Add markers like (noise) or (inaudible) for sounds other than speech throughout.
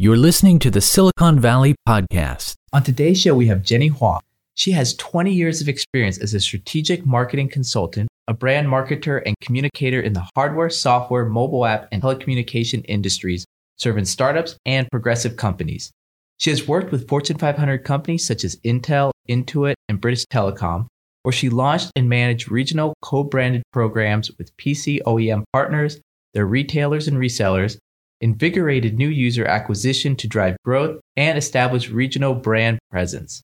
You're listening to the Silicon Valley Podcast. On today's show, we have Jenny Huang. She has 20 years of experience as a strategic marketing consultant, a brand marketer, and communicator in the hardware, software, mobile app, and telecommunication industries, serving startups and progressive companies. She has worked with Fortune 500 companies such as Intel, Intuit, and British Telecom, where she launched and managed regional co branded programs with PC OEM partners, their retailers and resellers, invigorated new user acquisition to drive growth, and establish regional brand presence.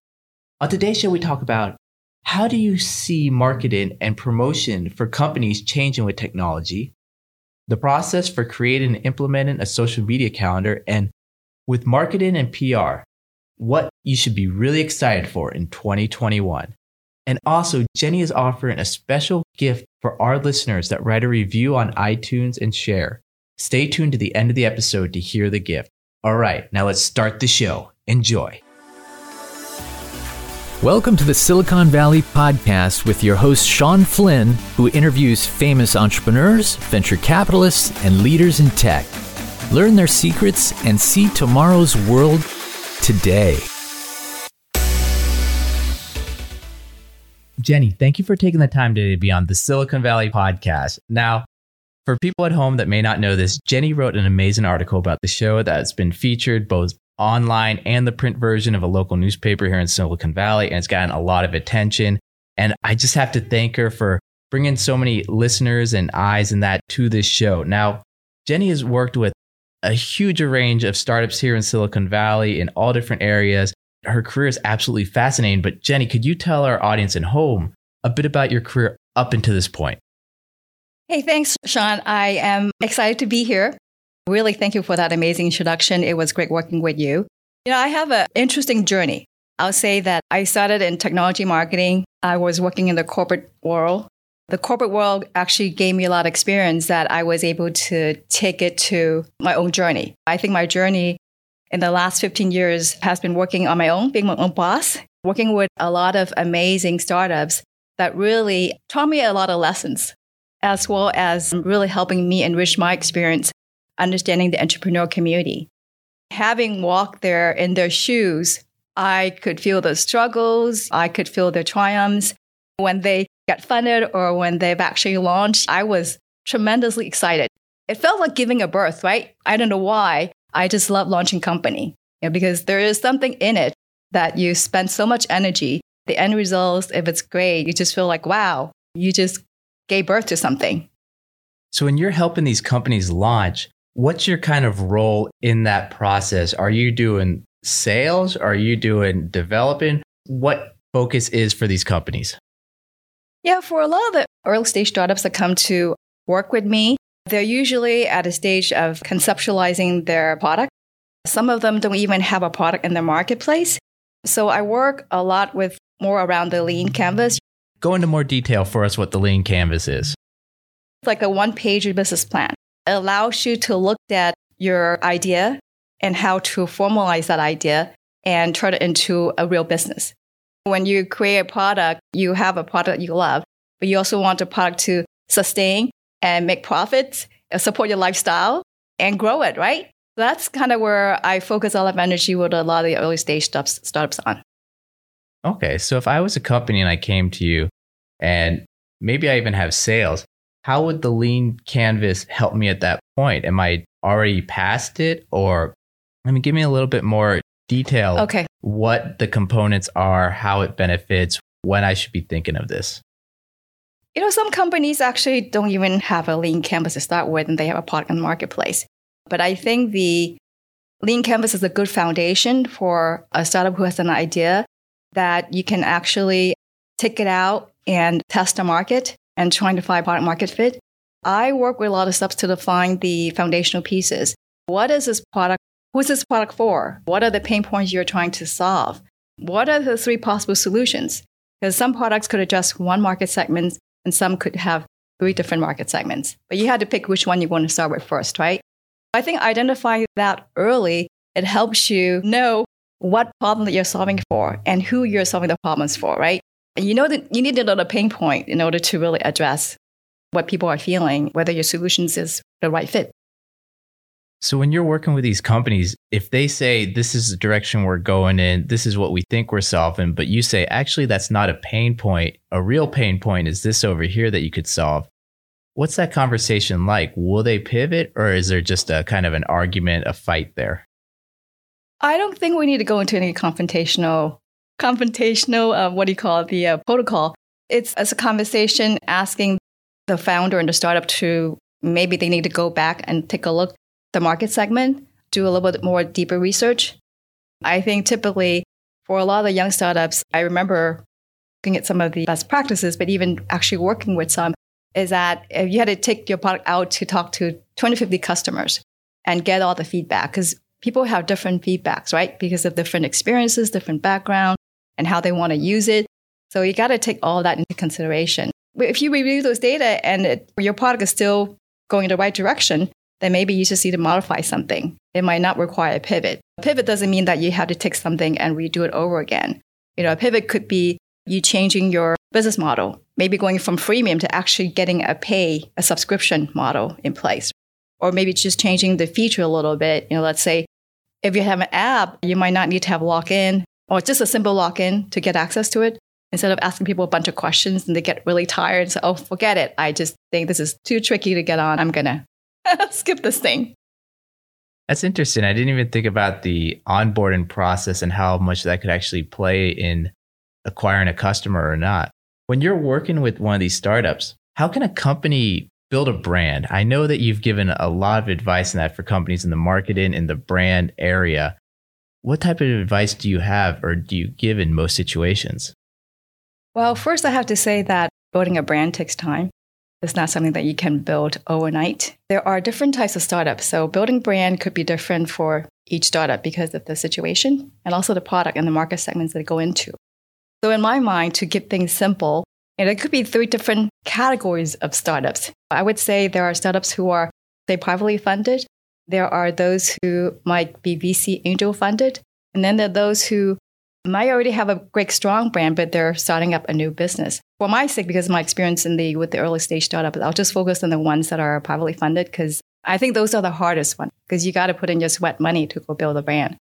On today's show, we talk about how do you see marketing and promotion for companies changing with technology, the process for creating and implementing a social media calendar, and with marketing and PR, what you should be really excited for in 2021. And also, Jenny is offering a special gift for our listeners that write a review on iTunes and share. Stay tuned to the end of the episode to hear the gift. All right, now let's start the show. Enjoy. Welcome to the Silicon Valley Podcast with your host, Shawn Flynn, who interviews famous entrepreneurs, venture capitalists, and leaders in tech. Learn their secrets and see tomorrow's world today. Jenny, thank you for taking the time today to be on the Silicon Valley podcast. Now, for people at home that may not know this, Jenny wrote an amazing article about the show that's been featured both online and the print version of a local newspaper here in Silicon Valley, and it's gotten a lot of attention. And I just have to thank her for bringing so many listeners and eyes and that to this show. Now, Jenny has worked with a huge range of startups here in Silicon Valley in all different areas. Her career is absolutely fascinating. But Jenny, could you tell our audience at home a bit about your career up until this point? Hey, thanks, Shawn. I am excited to be here. Really, thank you for that amazing introduction. It was great working with you. You know, I have an interesting journey. I'll say that I started in technology marketing. I was working in the corporate world. The corporate world actually gave me a lot of experience that I was able to take it to my own journey. I think my journey in the last 15 years has been working on my own, being my own boss, working with a lot of amazing startups that really taught me a lot of lessons as well as really helping me enrich my experience understanding the entrepreneur community. Having walked there in their shoes, I could feel the struggles, I could feel the triumphs. When they get funded or when they've actually launched, I was tremendously excited. It felt like giving a birth, right? I don't know why. I just love launching company you know, because there is something in it that you spend so much energy. The end results, if it's great, you just feel like, wow, you just gave birth to something. So when you're helping these companies launch, what's your kind of role in that process? Are you doing sales? Are you doing developing? What focus is for these companies? Yeah, for a lot of the early stage startups that come to work with me, they're usually at a stage of conceptualizing their product. Some of them don't even have a product in the marketplace. So I work a lot with more around the lean canvas. Go into more detail for us what the lean canvas is. It's like a one page business plan. It allows you to look at your idea and how to formalize that idea and turn it into a real business. When you create a product, you have a product you love, but you also want the product to sustain and make profits, uh, support your lifestyle, and grow it, right? That's kind of where I focus a lot of energy with a lot of the early stage startups on. Okay, so if I was a company and I came to you and maybe I even have sales, how would the lean canvas help me at that point? Am I already past it or I mean give me a little bit more detail okay. what the components are, how it benefits, when I should be thinking of this. You know, some companies actually don't even have a lean canvas to start with and they have a product in the marketplace. But I think the lean canvas is a good foundation for a startup who has an idea that you can actually take it out and test the market and trying to find product market fit. I work with a lot of steps to define the foundational pieces. What is this product? Who's this product for? What are the pain points you're trying to solve? What are the three possible solutions? Because some products could address one market segment and some could have three different market segments. But you had to pick which one you want to start with first, right? I think identifying that early, it helps you know what problem that you're solving for and who you're solving the problems for, right? You know that you need to know the pain point in order to really address what people are feeling, whether your solutions is the right fit. So when you're working with these companies, if they say this is the direction we're going in, this is what we think we're solving, but you say actually that's not a pain point. A real pain point is this over here that you could solve. What's that conversation like? Will they pivot or is there just a kind of an argument, a fight there? I don't think we need to go into any confrontational, confrontational, uh, what do you call it, the uh, protocol. It's as a conversation asking the founder and the startup to maybe they need to go back and take a look the market segment, do a little bit more deeper research. I think typically for a lot of the young startups, I remember looking at some of the best practices, but even actually working with some, is that if you had to take your product out to talk to 250 customers and get all the feedback, because people have different feedbacks, right? Because of different experiences, different background, and how they want to use it. So you got to take all that into consideration. If you review those data and it, your product is still going in the right direction, then maybe you just need to modify something. It might not require a pivot. A pivot doesn't mean that you have to take something and redo it over again. You know, a pivot could be you changing your business model, maybe going from freemium to actually getting a pay, a subscription model in place. Or maybe just changing the feature a little bit. You know, let's say if you have an app, you might not need to have lock-in or just a simple lock-in to get access to it. Instead of asking people a bunch of questions and they get really tired and say, oh, forget it. I just think this is too tricky to get on. I'm going (laughs) to skip this thing. That's interesting. I didn't even think about the onboarding process and how much that could actually play in acquiring a customer or not. When you're working with one of these startups, how can a company build a brand? I know that you've given a lot of advice in that for companies in the marketing in the brand area. What type of advice do you have or do you give in most situations? Well, first, I have to say that building a brand takes time. It's not something that you can build overnight. There are different types of startups. So building brand could be different for each startup because of the situation and also the product and the market segments they go into. So in my mind, to keep things simple, and it could be three different categories of startups. I would say there are startups who are, say, privately funded. There are those who might be VC angel funded. And then there are those who might already have a great strong brand, but they're starting up a new business. For my sake, because of my experience in the with the early stage startup, I'll just focus on the ones that are privately funded because I think those are the hardest ones because you got to put in your sweat money to go build a brand.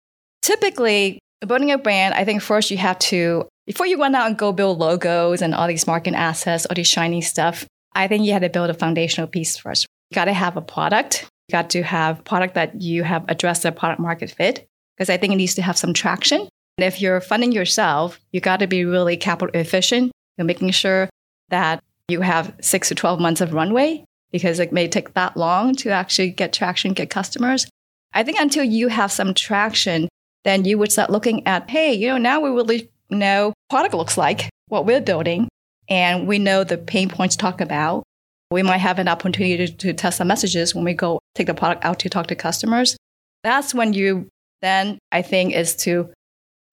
Typically, building a brand, I think first you have to before you run out and go build logos and all these marketing assets, all this shiny stuff. I think you had to build a foundational piece first. You got to have a product. Got to have product that you have addressed the product market fit because I think it needs to have some traction. And if you're funding yourself, you got to be really capital efficient. You're making sure that you have six to 12 months of runway because it may take that long to actually get traction, get customers. I think until you have some traction, then you would start looking at, hey, you know, now we really know product looks like, what we're building, and we know the pain points talk about. We might have an opportunity to, to test some messages when we go take the product out to talk to customers. That's when you then, I think, is to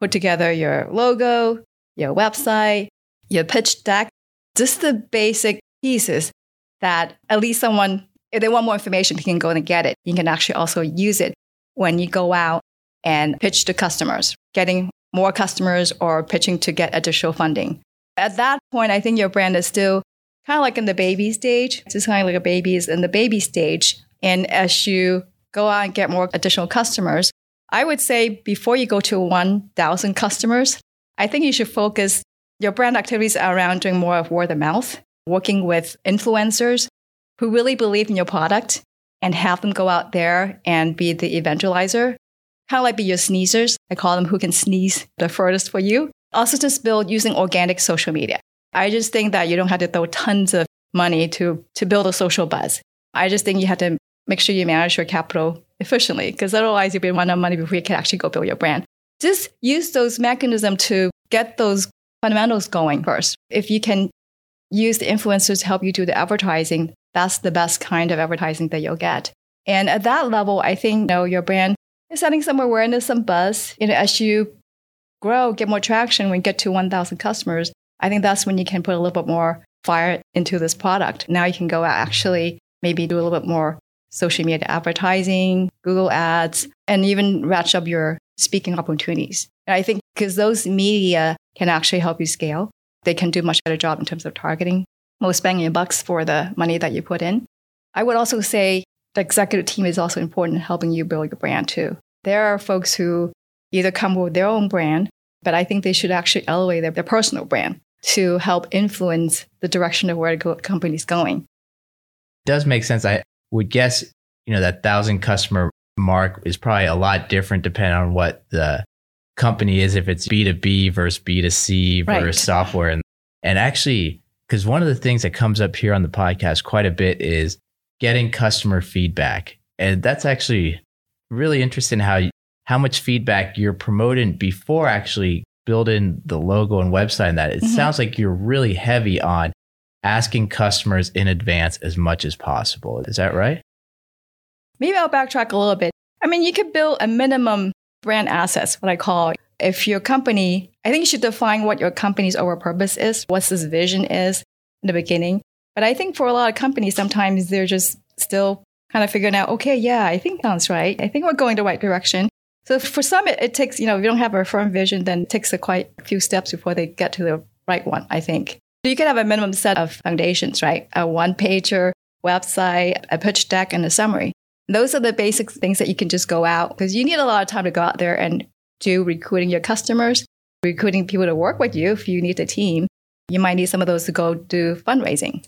put together your logo, your website, your pitch deck, just the basic pieces that at least someone, if they want more information, can go and get it. You can actually also use it when you go out and pitch to customers, getting more customers or pitching to get additional funding. At that point, I think your brand is still kind of like in the baby stage. It's kind of like a baby is in the baby stage. And as you go out and get more additional customers, I would say before you go to 1,000 customers, I think you should focus your brand activities around doing more of word of mouth, working with influencers who really believe in your product and have them go out there and be the evangelizer, kind of like be your sneezers. I call them who can sneeze the furthest for you. Also, just build using organic social media. I just think that you don't have to throw tons of money to, to build a social buzz. I just think you have to make sure you manage your capital efficiently because otherwise you'll be running money before you can actually go build your brand. Just use those mechanisms to get those fundamentals going first. If you can use the influencers to help you do the advertising, that's the best kind of advertising that you'll get. And at that level, I think you know, your brand is setting some awareness, some buzz. You know, as you grow, get more traction, when you get to 1,000 customers, I think that's when you can put a little bit more fire into this product. Now you can go actually maybe do a little bit more social media advertising, Google ads, and even ratchet up your speaking opportunities. And I think because those media can actually help you scale, they can do much better job in terms of targeting, most bang your bucks for the money that you put in. I would also say the executive team is also important in helping you build your brand too. There are folks who either come with their own brand, but I think they should actually elevate their, their personal brand to help influence the direction of where the company is going. It does make sense. I would guess, you know, that thousand customer mark is probably a lot different depending on what the company is, if it's B2B versus B2C versus right. software. And, and actually, because one of the things that comes up here on the podcast quite a bit is getting customer feedback. And that's actually really interesting how how much feedback you're promoting before actually building the logo and website and that. It mm-hmm. sounds like you're really heavy on asking customers in advance as much as possible. Is that right? Maybe I'll backtrack a little bit. I mean, you could build a minimum brand assets, what I call. If your company, I think you should define what your company's overall purpose is, what this vision is in the beginning. But I think for a lot of companies, sometimes they're just still kind of figuring out, okay, yeah, I think that's right. I think we're going the right direction. So for some, it, it takes, you know, if you don't have a firm vision, then it takes a quite a few steps before they get to the right one, I think. So you can have a minimum set of foundations, right? A one pager, website, a pitch deck, and a summary. Those are the basic things that you can just go out because you need a lot of time to go out there and do recruiting your customers, recruiting people to work with you if you need a team. You might need some of those to go do fundraising.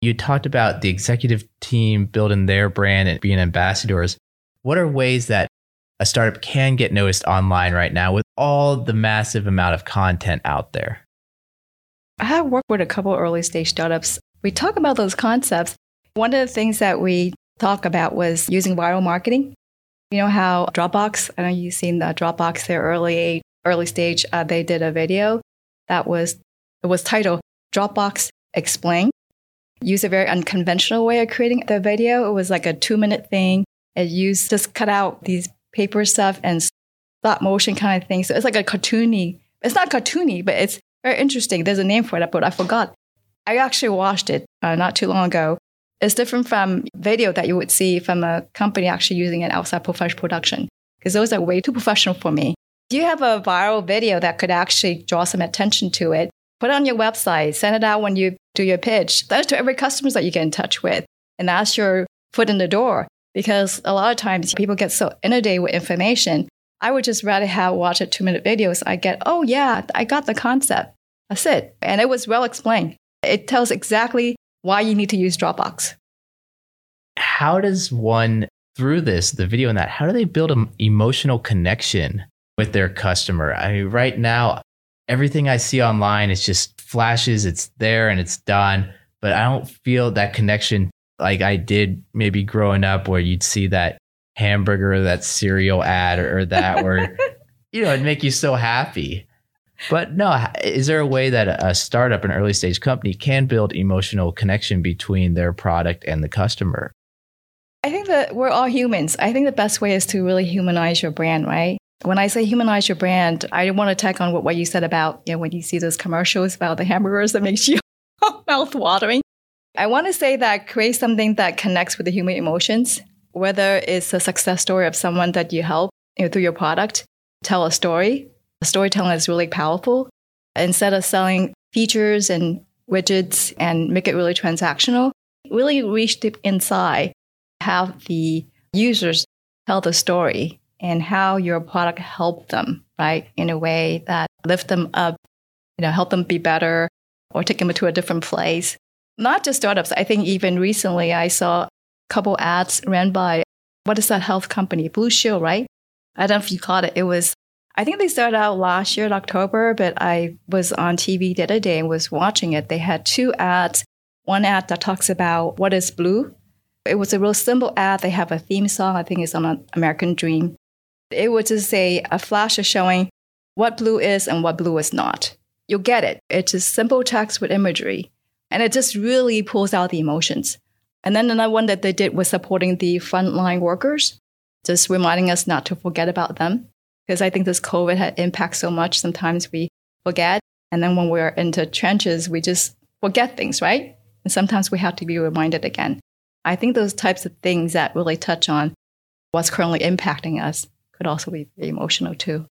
You talked about the executive team building their brand and being ambassadors. What are ways that a startup can get noticed online right now with all the massive amount of content out there? I have worked with a couple early stage startups. We talk about those concepts. One of the things that we talk about was using viral marketing. You know how Dropbox, I know you've seen the Dropbox, their early early stage, uh, they did a video that was it was titled Dropbox Explain. Use a very unconventional way of creating the video. It was like a two minute thing. It used just cut out these paper stuff and stop motion kind of thing. So it's like a cartoony. It's not cartoony, but it's very interesting. There's a name for it, but I forgot. I actually watched it uh, not too long ago. It's different from video that you would see from a company actually using an outside professional production because those are way too professional for me. Do you have a viral video that could actually draw some attention to it? Put it on your website, send it out when you do your pitch. That is to every customer that you get in touch with. And that's your foot in the door because a lot of times people get so inundated with information. I would just rather have watch a two minute videos. I get, oh yeah, I got the concept. That's it. And it was well explained. It tells exactly why you need to use Dropbox. How does one, through this, the video and that, how do they build an emotional connection with their customer? I mean, right now, everything I see online is just flashes, it's there and it's done, but I don't feel that connection like I did maybe growing up where you'd see that hamburger, that cereal ad or that where, (laughs) you know, it'd make you so happy. But no, is there a way that a startup, an early stage company can build emotional connection between their product and the customer? I think that we're all humans. I think the best way is to really humanize your brand, right? When I say humanize your brand, I want to tack on what, what you said about, you know, when you see those commercials about the hamburgers that makes you (laughs) mouth watering. I want to say that create something that connects with the human emotions, whether it's a success story of someone that you help you know, through your product, tell a story. Storytelling is really powerful. Instead of selling features and widgets and make it really transactional, really reach deep inside, have the users tell the story and how your product helped them, right? In a way that lift them up, you know, help them be better or take them to a different place not just startups. I think even recently I saw a couple ads ran by what is that health company? Blue Shield, right? I don't know if you caught it. It was, I think they started out last year in October, but I was on TV the other day and was watching it. They had two ads. One ad that talks about what is blue. It was a real simple ad. They have a theme song. I think it's on an American Dream. It was just a, a flash of showing what blue is and what blue is not. You'll get it. It's just simple text with imagery. And it just really pulls out the emotions. And then another one that they did was supporting the frontline workers, just reminding us not to forget about them. Because I think this COVID had impact so much, sometimes we forget. And then when we're into trenches, we just forget things, right? And sometimes we have to be reminded again. I think those types of things that really touch on what's currently impacting us could also be emotional too.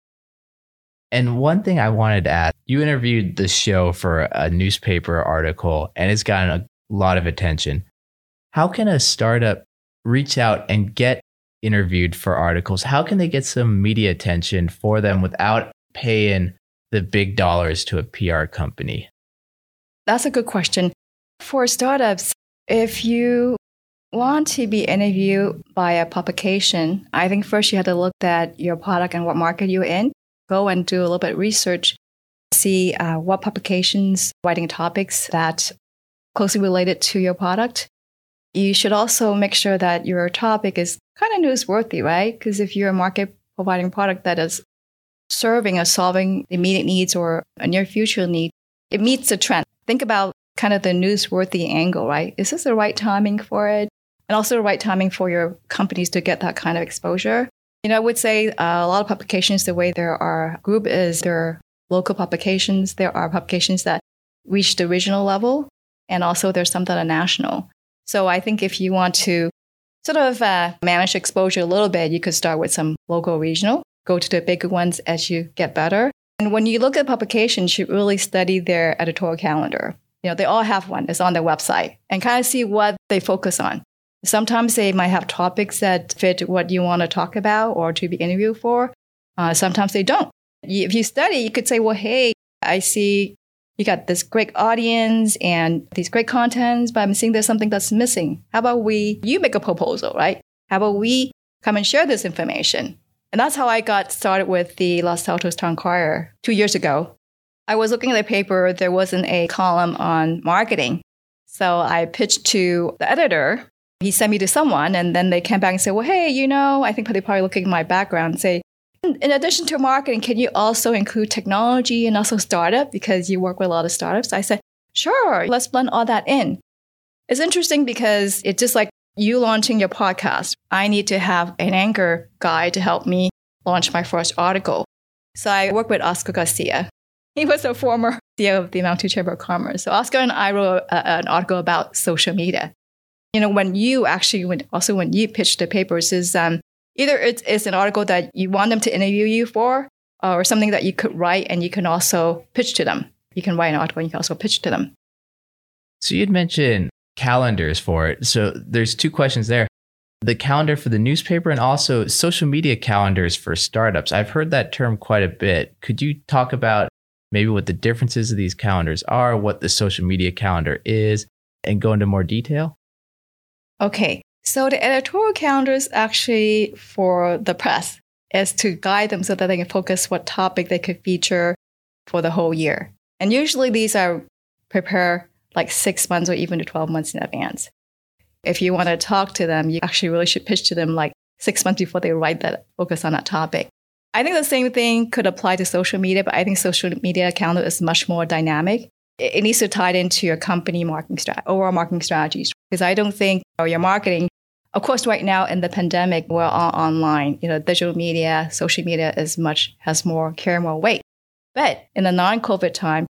And one thing I wanted to add, you interviewed the show for a newspaper article and it's gotten a lot of attention. How can a startup reach out and get interviewed for articles, how can they get some media attention for them without paying the big dollars to a PR company? That's a good question. For startups, if you want to be interviewed by a publication, I think first you have to look at your product and what market you're in. Go and do a little bit of research, see uh, what publications writing topics that closely related to your product. You should also make sure that your topic is kind of newsworthy, right? Because if you're a market providing product that is serving or solving immediate needs or a near future need, it meets the trend. Think about kind of the newsworthy angle, right? Is this the right timing for it? And also the right timing for your companies to get that kind of exposure. You know, I would say uh, a lot of publications, the way there are group is there are local publications. There are publications that reach the regional level, and also there's some that are national. So I think if you want to sort of uh, manage exposure a little bit, you could start with some local regional, go to the bigger ones as you get better. And when you look at publications, you really study their editorial calendar. You know, they all have one. It's on their website and kind of see what they focus on. Sometimes they might have topics that fit what you want to talk about or to be interviewed for. Uh, sometimes they don't. If you study, you could say, well, hey, I see you got this great audience and these great contents, but I'm seeing there's something that's missing. How about we, you make a proposal, right? How about we come and share this information? And that's how I got started with the Los Altos Town Crier two years ago. I was looking at the paper, there wasn't a column on marketing. So I pitched to the editor. He sent me to someone, and then they came back and said, Well, hey, you know, I think they probably looking at my background and say, in addition to marketing, can you also include technology and also startup because you work with a lot of startups? I said, sure, let's blend all that in. It's interesting because it's just like you launching your podcast. I need to have an anchor guy to help me launch my first article. So I work with Oscar Garcia. He was a former (laughs) CEO of the Mountain Chamber of Commerce. So Oscar and I wrote a, an article about social media. You know, when you actually, when, also when you pitch the papers, is um, either it's, it's an article that you want them to interview you for or something that you could write and you can also pitch to them. You can write an article and you can also pitch to them. So you'd mentioned calendars for it. So there's two questions there. The calendar for the newspaper and also social media calendars for startups. I've heard that term quite a bit. Could you talk about maybe what the differences of these calendars are, what the social media calendar is, and go into more detail? Okay. So the editorial calendar is actually for the press, is to guide them so that they can focus what topic they could feature for the whole year. And usually these are prepared like six months or even to 12 months in advance. If you want to talk to them, you actually really should pitch to them like six months before they write that focus on that topic. I think the same thing could apply to social media, but I think social media calendar is much more dynamic. It needs to tie into your company marketing strategy, overall marketing strategies. Because I don't think your marketing of course, right now in the pandemic, we're all online. You know, digital media, social media is much has more carry more weight. But in the non-COVID time,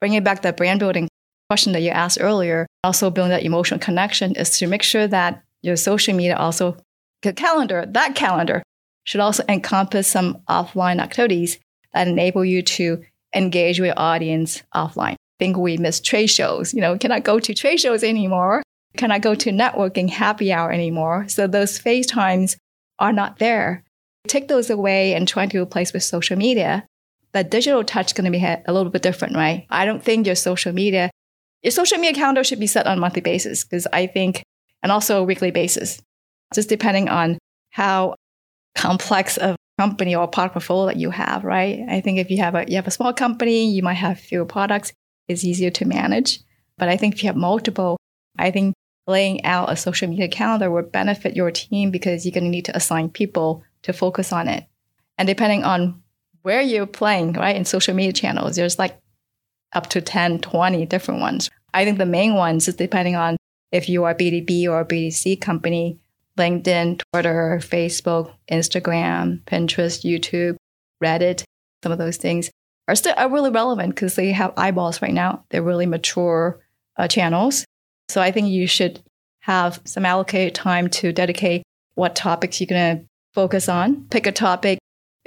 bringing back the brand building question that you asked earlier, also building that emotional connection is to make sure that your social media also the calendar, that calendar should also encompass some offline activities that enable you to engage with your audience offline. I think we miss trade shows. You know, cannot go to trade shows anymore can I go to networking happy hour anymore? So those FaceTimes are not there. Take those away and try to replace with social media. The digital touch is going to be a little bit different, right? I don't think your social media, your social media calendar should be set on a monthly basis because I think, and also a weekly basis, just depending on how complex of company or product portfolio that you have, right? I think if you have a you have a small company, you might have fewer products. It's easier to manage. But I think if you have multiple, I think laying out a social media calendar would benefit your team because you're going to need to assign people to focus on it. And depending on where you're playing, right, in social media channels, there's like up to 10, 20 different ones. I think the main ones is depending on if you are B2B or a B2C company, LinkedIn, Twitter, Facebook, Instagram, Pinterest, YouTube, Reddit, some of those things are still are really relevant because they have eyeballs right now. They're really mature uh, channels. So I think you should have some allocated time to dedicate what topics you're going to focus on. Pick a topic.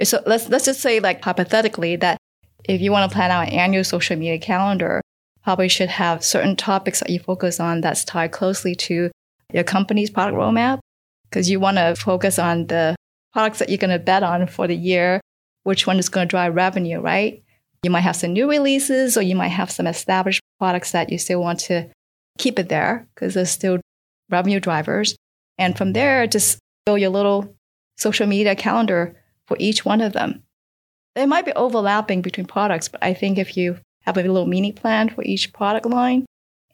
So let's let's just say like hypothetically that if you want to plan out an annual social media calendar, probably should have certain topics that you focus on that's tied closely to your company's product roadmap because you want to focus on the products that you're going to bet on for the year, which one is going to drive revenue, right? You might have some new releases or you might have some established products that you still want to keep it there because they're still revenue drivers. And from there, just build your little social media calendar for each one of them. There might be overlapping between products, but I think if you have a little mini plan for each product line,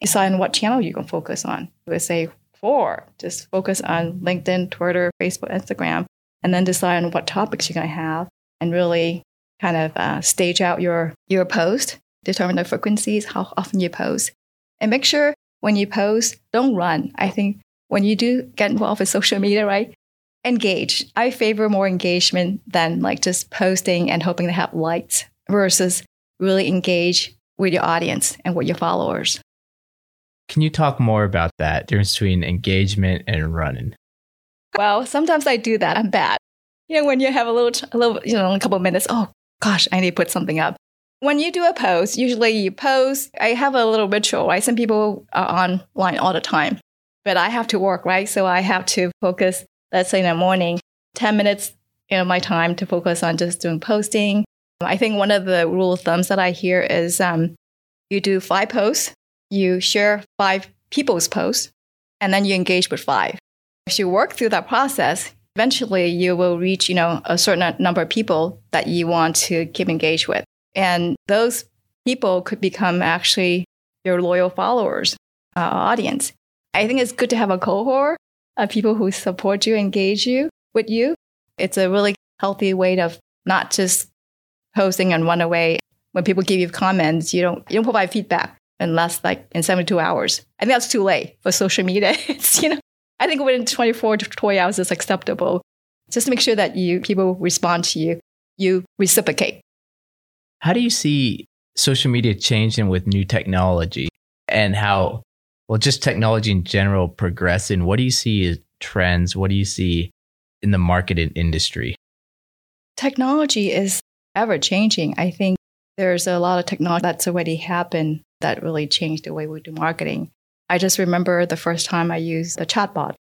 decide on what channel you can focus on. Let's say four, just focus on LinkedIn, Twitter, Facebook, Instagram, and then decide on what topics you're going to have and really kind of uh, stage out your, your post, determine the frequencies, how often you post, and make sure when you post, don't run. I think when you do get involved with social media, right? Engage. I favor more engagement than like just posting and hoping to have likes versus really engage with your audience and with your followers. Can you talk more about that difference between engagement and running? Well, sometimes I do that. I'm bad. You know, when you have a little, a little, you know, a couple of minutes, oh gosh, I need to put something up. When you do a post, usually you post. I have a little ritual, I send people are online all the time, but I have to work, right? So I have to focus, let's say in the morning, 10 minutes you know, my time to focus on just doing posting. I think one of the rule of thumbs that I hear is um, you do five posts, you share five people's posts, and then you engage with five. If you work through that process, eventually you will reach, you know, a certain number of people that you want to keep engaged with. And those people could become actually your loyal followers, uh, audience. I think it's good to have a cohort of people who support you, engage you with you. It's a really healthy way of not just posting and run away. When people give you comments, you don't you don't provide feedback unless like in 72 hours. I think that's too late for social media. (laughs) It's you know I think within 24 to 20 hours is acceptable. Just make sure that you people respond to you, you reciprocate. How do you see social media changing with new technology and how, well, just technology in general progressing? What do you see as trends? What do you see in the marketing industry? Technology is ever changing. I think there's a lot of technology that's already happened that really changed the way we do marketing. I just remember the first time I used the chatbot.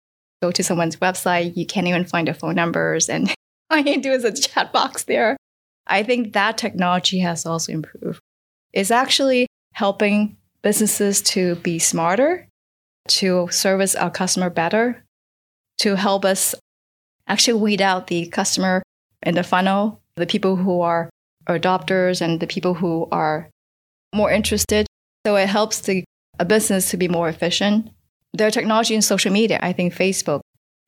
Go to someone's website, you can't even find their phone numbers, and (laughs) all you do is a chat box there. I think that technology has also improved. It's actually helping businesses to be smarter, to service our customer better, to help us actually weed out the customer in the funnel, the people who are adopters and the people who are more interested. So it helps the, a business to be more efficient. There are technology in social media, I think Facebook,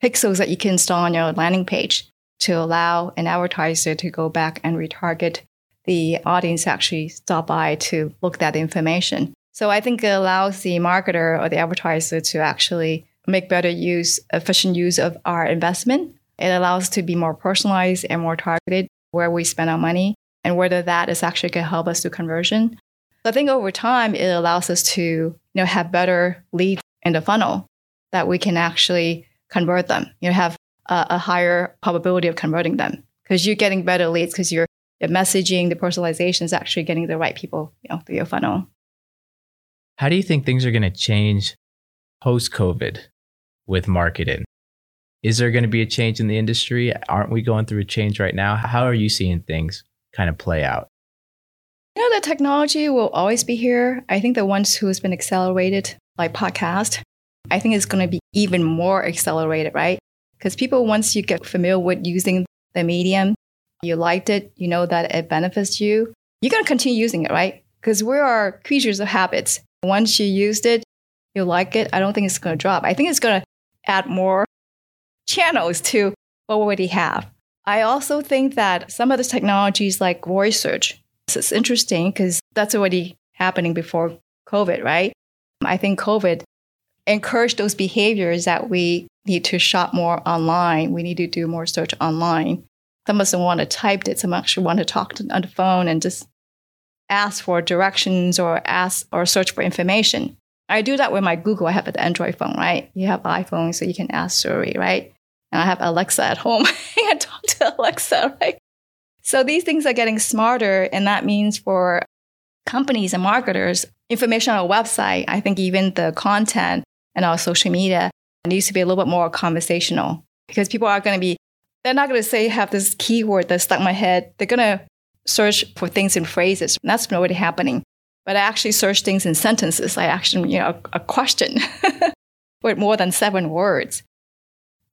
pixels that you can install on your landing page to allow an advertiser to go back and retarget the audience actually stop by to look at the information. So I think it allows the marketer or the advertiser to actually make better use, efficient use of our investment. It allows to be more personalized and more targeted where we spend our money and whether that is actually going to help us do conversion. So I think over time, it allows us to you know, have better leads in the funnel that we can actually convert them. You know, have a, a higher probability of converting them because you're getting better leads because you're messaging, the personalization is actually getting the right people, you know, through your funnel. How do you think things are going to change post COVID with marketing? Is there going to be a change in the industry? Aren't we going through a change right now? How are you seeing things kind of play out? You know, the technology will always be here. I think the ones who has been accelerated, like podcast, I think it's going to be even more accelerated, right? Because people, once you get familiar with using the medium, you liked it, you know that it benefits you, you're going to continue using it, right? Because we are creatures of habits. Once you used it, you like it, I don't think it's going to drop. I think it's going to add more channels to what we already have. I also think that some of the technologies like voice search, is interesting because that's already happening before COVID, right? I think COVID encouraged those behaviors that we need to shop more online. We need to do more search online. Some of us want to type it. Some actually want to talk to, on the phone and just ask for directions or ask or search for information. I do that with my Google. I have an Android phone, right? You have iPhone, so you can ask Siri, right? And I have Alexa at home. (laughs) I talk to Alexa, right? So these things are getting smarter, and that means for companies and marketers, information on a website, I think even the content and our social media needs to be a little bit more conversational. because people are going to be, they're not going to say, have this keyword that stuck my head. They're going to search for things in phrases. And that's already happening. But I actually search things in sentences. I actually, you know, a, a question (laughs) with more than seven words.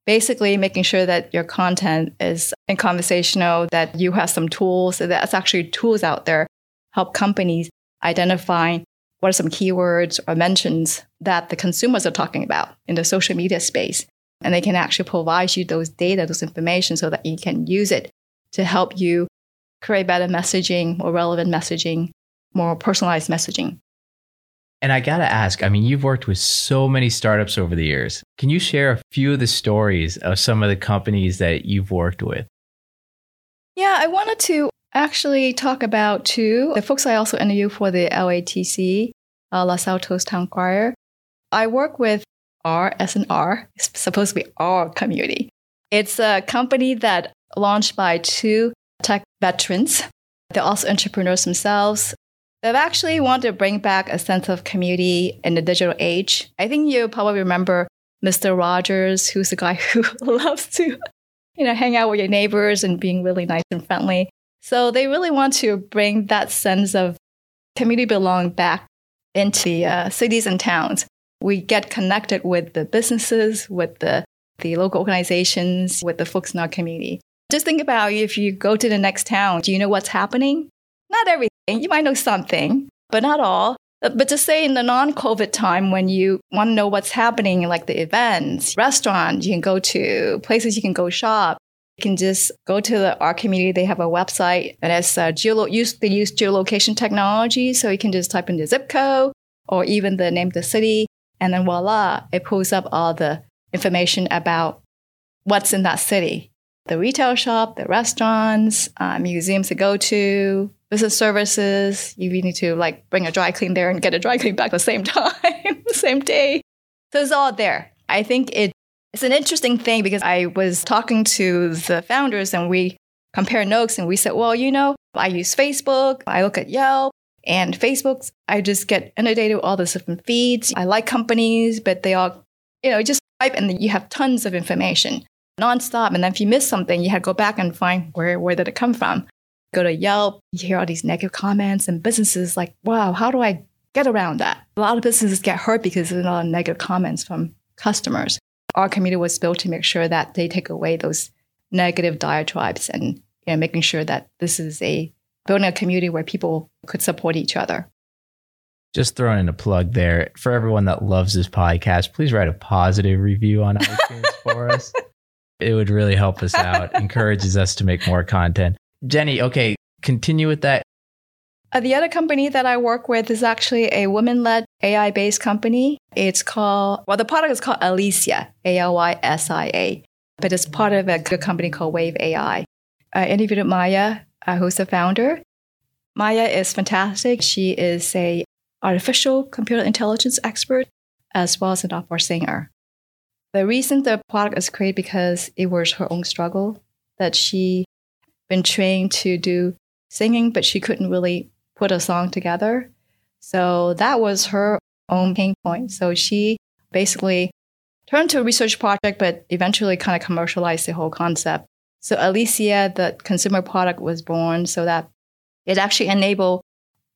Basically, making sure that your content is in conversational, that you have some tools, that that's actually tools out there help companies identify what are some keywords or mentions that the consumers are talking about in the social media space. And they can actually provide you those data, those information so that you can use it to help you create better messaging, more relevant messaging, more personalized messaging. And I got to ask, I mean, you've worked with so many startups over the years. Can you share a few of the stories of some of the companies that you've worked with? Yeah, I wanted to actually talk about two. The folks I also interview for the LATC, uh, Los Altos Town Crier. I work with R, S and R. It's supposed to be our community. It's a company that launched by two tech veterans. They're also entrepreneurs themselves. They've actually wanted to bring back a sense of community in the digital age. I think you probably remember Mr. Rogers, who's the guy (laughs) who (laughs) loves to, you know, hang out with your neighbors and being really nice and friendly. So they really want to bring that sense of community belong back into the uh, cities and towns. We get connected with the businesses, with the, the local organizations, with the folks in our community. Just think about if you go to the next town, do you know what's happening? Not everything. You might know something, but not all. But to say in the non COVID time, when you want to know what's happening, like the events, restaurants you can go to, places you can go shop, you can just go to the our community. They have a website and it's uh, geolo- use, they use geolocation technology. So you can just type in the zip code or even the name of the city. And then voila, it pulls up all the information about what's in that city. The retail shop, the restaurants, uh, museums to go to, business services. You need to like bring a dry clean there and get a dry clean back the same (laughs) time, the (laughs) same day. So it's all there. I think it it's an interesting thing because I was talking to the founders and we compare notes and we said, well, you know, I use Facebook, I look at Yelp and Facebook, I just get inundated with all the different feeds. I like companies, but they all, you know, just type and you have tons of information nonstop. And then if you miss something, you had to go back and find where, where did it come from? Go to Yelp, you hear all these negative comments and businesses like, wow, how do I get around that? A lot of businesses get hurt because there's a lot of negative comments from customers our community was built to make sure that they take away those negative diatribes and you know, making sure that this is a building a community where people could support each other. Just throwing in a plug there for everyone that loves this podcast. Please write a positive review on iTunes for us. (laughs) It would really help us out, (laughs) encourages us to make more content. Jenny, okay, continue with that. Uh, the other company that I work with is actually a women led AI based company. It's called, well, the product is called Alysia, A L Y S I A, but it's part of a good company called Wave AI. I interviewed Maya, uh, who's the founder. Maya is fantastic. She is a artificial computer intelligence expert as well as an opera singer. The reason the product is created because it was her own struggle that she been trained to do singing, but she couldn't really put a song together. So that was her own pain point. So she basically turned to a research project, but eventually kind of commercialized the whole concept. So Alysia, the consumer product, was born so that it actually enabled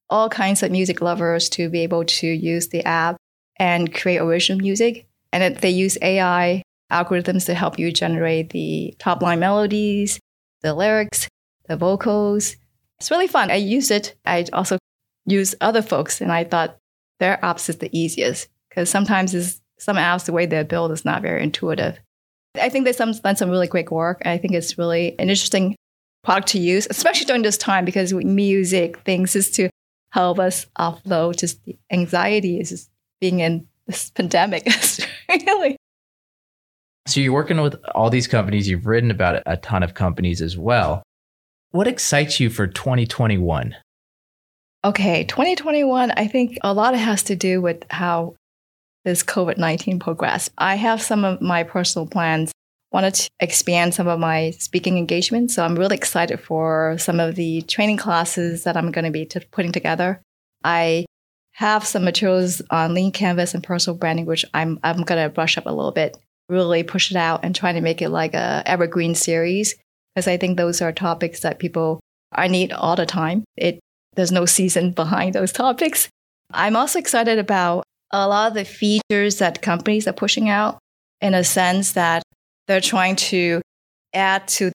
all kinds of music lovers to be able to use the app and create original music. And it, they use AI algorithms to help you generate the top line melodies, the lyrics, the vocals, it's really fun. I use it. I also use other folks, and I thought their apps is the easiest because sometimes some apps the way they're built is not very intuitive. I think they've done some really great work. I think it's really an interesting product to use, especially during this time because music things is to help us offload just the anxiety is just being in this pandemic. (laughs) (laughs) really. So you're working with all these companies. You've written about a ton of companies as well. What excites you for 2021? Okay, 2021, I think a lot of has to do with how this COVID 19 progressed. I have some of my personal plans. Wanted to expand some of my speaking engagements. So I'm really excited for some of the training classes that I'm going to be t- putting together. I have some materials on lean canvas and personal branding, which I'm, I'm going to brush up a little bit really push it out and try to make it like a evergreen series because I think those are topics that people I need all the time. It there's no season (laughs) behind those topics. I'm also excited about a lot of the features that companies are pushing out in a sense that they're trying to add to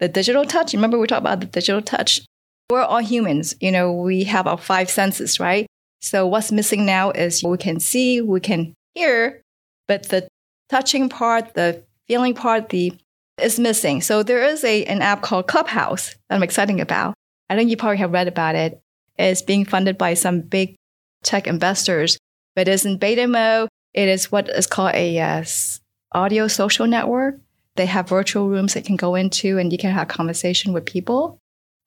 the digital touch. Remember we talked about the digital touch? We're all humans. You know, we have our five senses, right? So what's missing now is we can see, we can hear, but the touching part, the feeling part, the is missing. So there is a an app called Clubhouse that I'm excited about. I think you probably have read about it. It's being funded by some big tech investors, but it's in beta mode. It is what is called a uh, audio social network. They have virtual rooms that can go into and you can have conversation with people.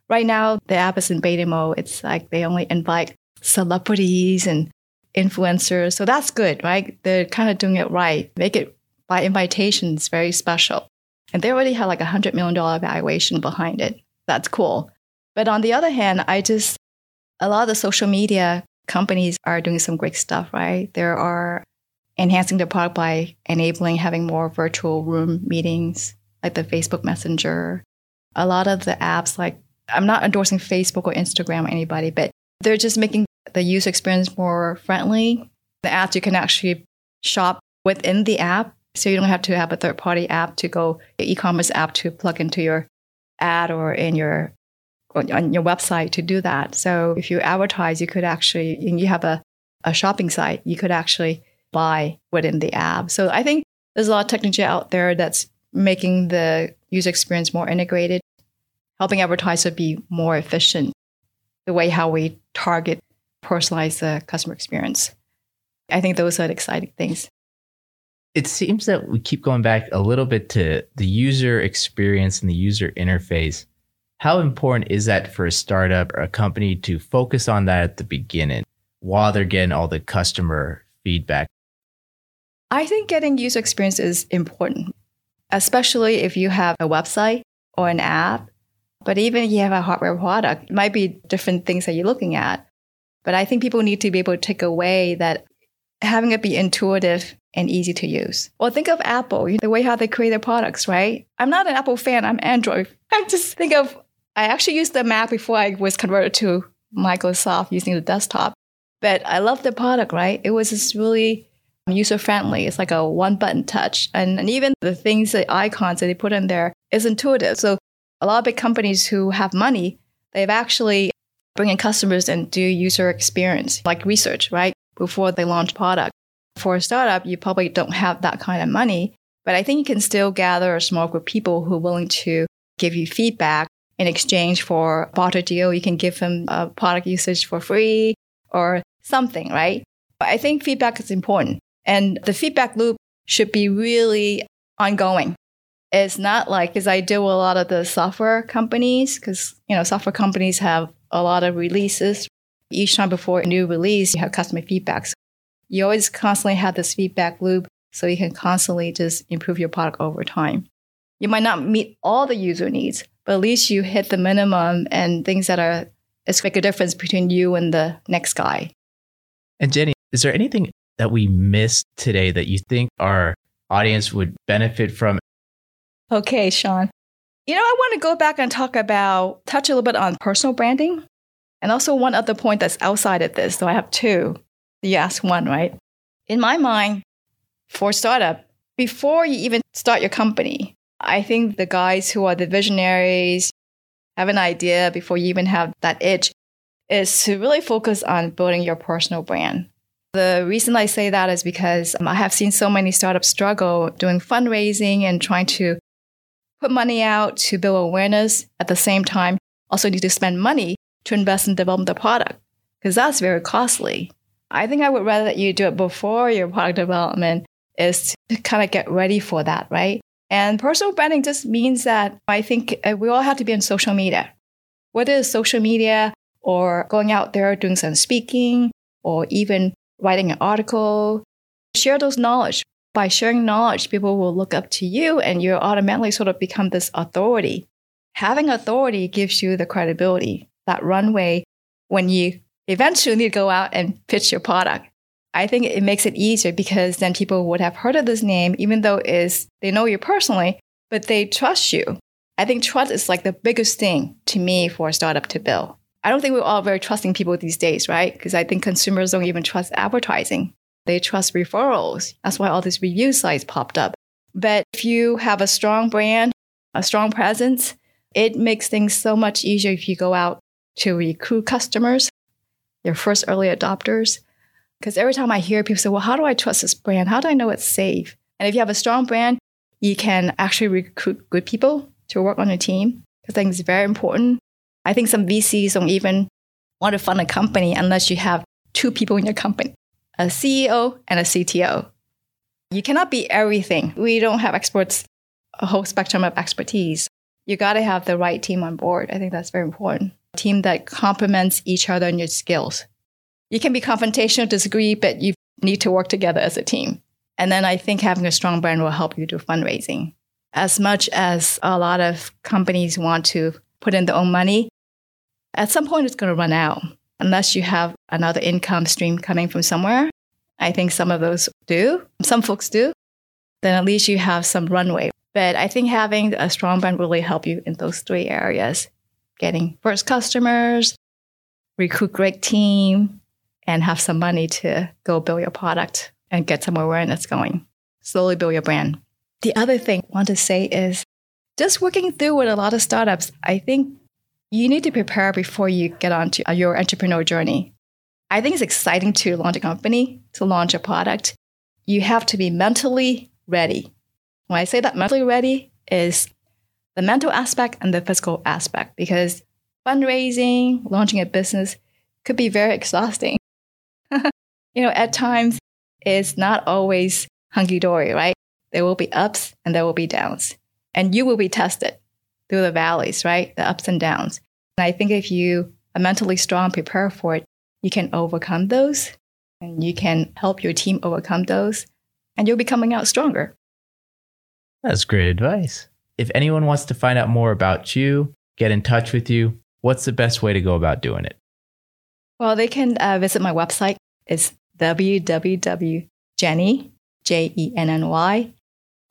Right now, the app is in beta mode. It's like they only invite celebrities and influencers. So that's good, right? They're kind of doing it right. Make it by invitation is very special. And they already have like a $100 million valuation behind it. That's cool. But on the other hand, I just, a lot of the social media companies are doing some great stuff, right? There are enhancing their product by enabling having more virtual room meetings, like the Facebook Messenger. A lot of the apps, like I'm not endorsing Facebook or Instagram or anybody, but they're just making the user experience more friendly. The apps you can actually shop within the app. So you don't have to have a third party app to go, e-commerce app to plug into your ad or in your on your website to do that. So if you advertise, you could actually, and you have a, a shopping site, you could actually buy within the app. So I think there's a lot of technology out there that's making the user experience more integrated, helping advertisers be more efficient, the way how we target, personalize the customer experience. I think those are the exciting things. It seems that we keep going back a little bit to the user experience and the user interface. How important is that for a startup or a company to focus on that at the beginning while they're getting all the customer feedback? I think getting user experience is important, especially if you have a website or an app. But even if you have a hardware product, it might be different things that you're looking at. But I think people need to be able to take away that having it be intuitive and easy to use. Well, think of Apple, the way how they create their products, right? I'm not an Apple fan, I'm Android. (laughs) I just think of, I actually used the Mac before I was converted to Microsoft using the desktop. But I love the product, right? It was just really user friendly. It's like a one button touch. And, and even the things, the icons that they put in there is intuitive. So a lot of big companies who have money, they've actually bring in customers and do user experience, like research, right? Before they launch product. For a startup, you probably don't have that kind of money, but I think you can still gather a small group of people who are willing to give you feedback in exchange for a barter deal. You can give them a product usage for free or something, right? But I think feedback is important. And the feedback loop should be really ongoing. It's not like, because I deal with a lot of the software companies, because, you know, software companies have a lot of releases. Each time before a new release, you have customer feedbacks. You always constantly have this feedback loop so you can constantly just improve your product over time. You might not meet all the user needs, but at least you hit the minimum and things that are, it's make a difference between you and the next guy. And Jenny, is there anything that we missed today that you think our audience would benefit from? Okay, Shawn. You know, I want to go back and talk about, touch a little bit on personal branding. And also one other point that's outside of this. So I have two. You asked one, right? In my mind, for startup, before you even start your company, I think the guys who are the visionaries have an idea before you even have that itch is to really focus on building your personal brand. The reason I say that is because um, I have seen so many startups struggle doing fundraising and trying to put money out to build awareness at the same time. Also need to spend money to invest in developing the product because that's very costly. I think I would rather that you do it before your product development is to kind of get ready for that, right? And personal branding just means that I think uh, we all have to be on social media, whether it's social media or going out there doing some speaking or even writing an article. Share those knowledge. By sharing knowledge, people will look up to you and you automatically sort of become this authority. Having authority gives you the credibility, that runway when you eventually go out and pitch your product. I think it makes it easier because then people would have heard of this name, even though is they know you personally, but they trust you. I think trust is like the biggest thing to me for a startup to build. I don't think we're all very trusting people these days, right? Because I think consumers don't even trust advertising. They trust referrals. That's why all these review sites popped up. But if you have a strong brand, a strong presence, it makes things so much easier if you go out to recruit customers, your first early adopters. Because every time I hear people say, well, how do I trust this brand? How do I know it's safe? And if you have a strong brand, you can actually recruit good people to work on your team. I think it's very important. I think some VCs don't even want to fund a company unless you have two people in your company a CEO and a CTO. You cannot be everything. We don't have experts, a whole spectrum of expertise. You got to have the right team on board. I think that's very important. A team that complements each other in your skills. You can be confrontational, disagree, but you need to work together as a team. And then I think having a strong brand will help you do fundraising. As much as a lot of companies want to put in their own money, at some point it's going to run out unless you have another income stream coming from somewhere. I think some of those do, some folks do. Then at least you have some runway. But I think having a strong brand really help you in those three areas getting first customers, recruit great team, and have some money to go build your product and get some awareness going. Slowly build your brand. The other thing I want to say is just working through with a lot of startups, I think you need to prepare before you get onto uh, your entrepreneur journey. I think it's exciting to launch a company, to launch a product. You have to be mentally ready. When I say that mentally ready is the mental aspect and the physical aspect because fundraising, launching a business could be very exhausting. (laughs) you know, at times it's not always hunky dory, right? There will be ups and there will be downs. And you will be tested through the valleys, right? The ups and downs. And I think if you are mentally strong, prepare for it, you can overcome those and you can help your team overcome those and you'll be coming out stronger. That's great advice. If anyone wants to find out more about you, get in touch with you, what's the best way to go about doing it? Well, they can uh, visit my website. It's www.jenny, J E N N Y,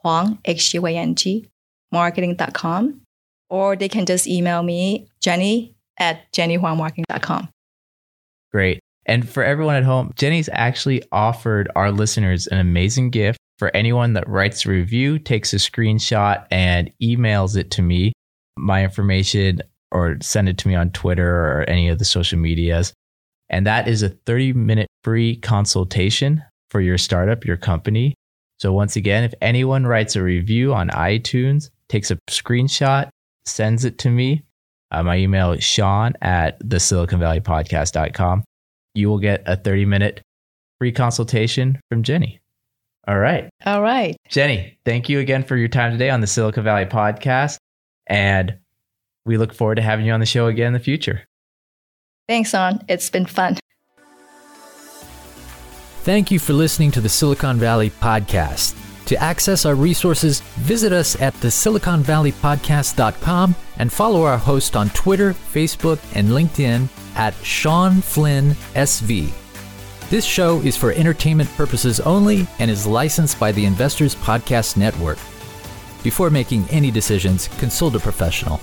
Huang, H U A N G, marketing.com. Or they can just email me, Jenny at jennyhuangmarketing.com. Great. And for everyone at home, Jenny's actually offered our listeners an amazing gift for anyone that writes a review, takes a screenshot, and emails it to me, my information, or send it to me on Twitter or any of the social medias. And that is a 30 minute free consultation for your startup, your company. So, once again, if anyone writes a review on iTunes, takes a screenshot, sends it to me, uh, my email is shawn at the Silicon Valley podcast.com. You will get a 30 minute free consultation from Jenny. All right. All right. Jenny, thank you again for your time today on the Silicon Valley podcast. And we look forward to having you on the show again in the future. Thanks, Shawn. It's been fun. Thank you for listening to the Silicon Valley podcast. To access our resources, visit us at the siliconvalleypodcast.com and follow our host on Twitter, Facebook, and LinkedIn at Shawn Flynn SV. This show is for entertainment purposes only and is licensed by the Investors Podcast Network. Before making any decisions, consult a professional.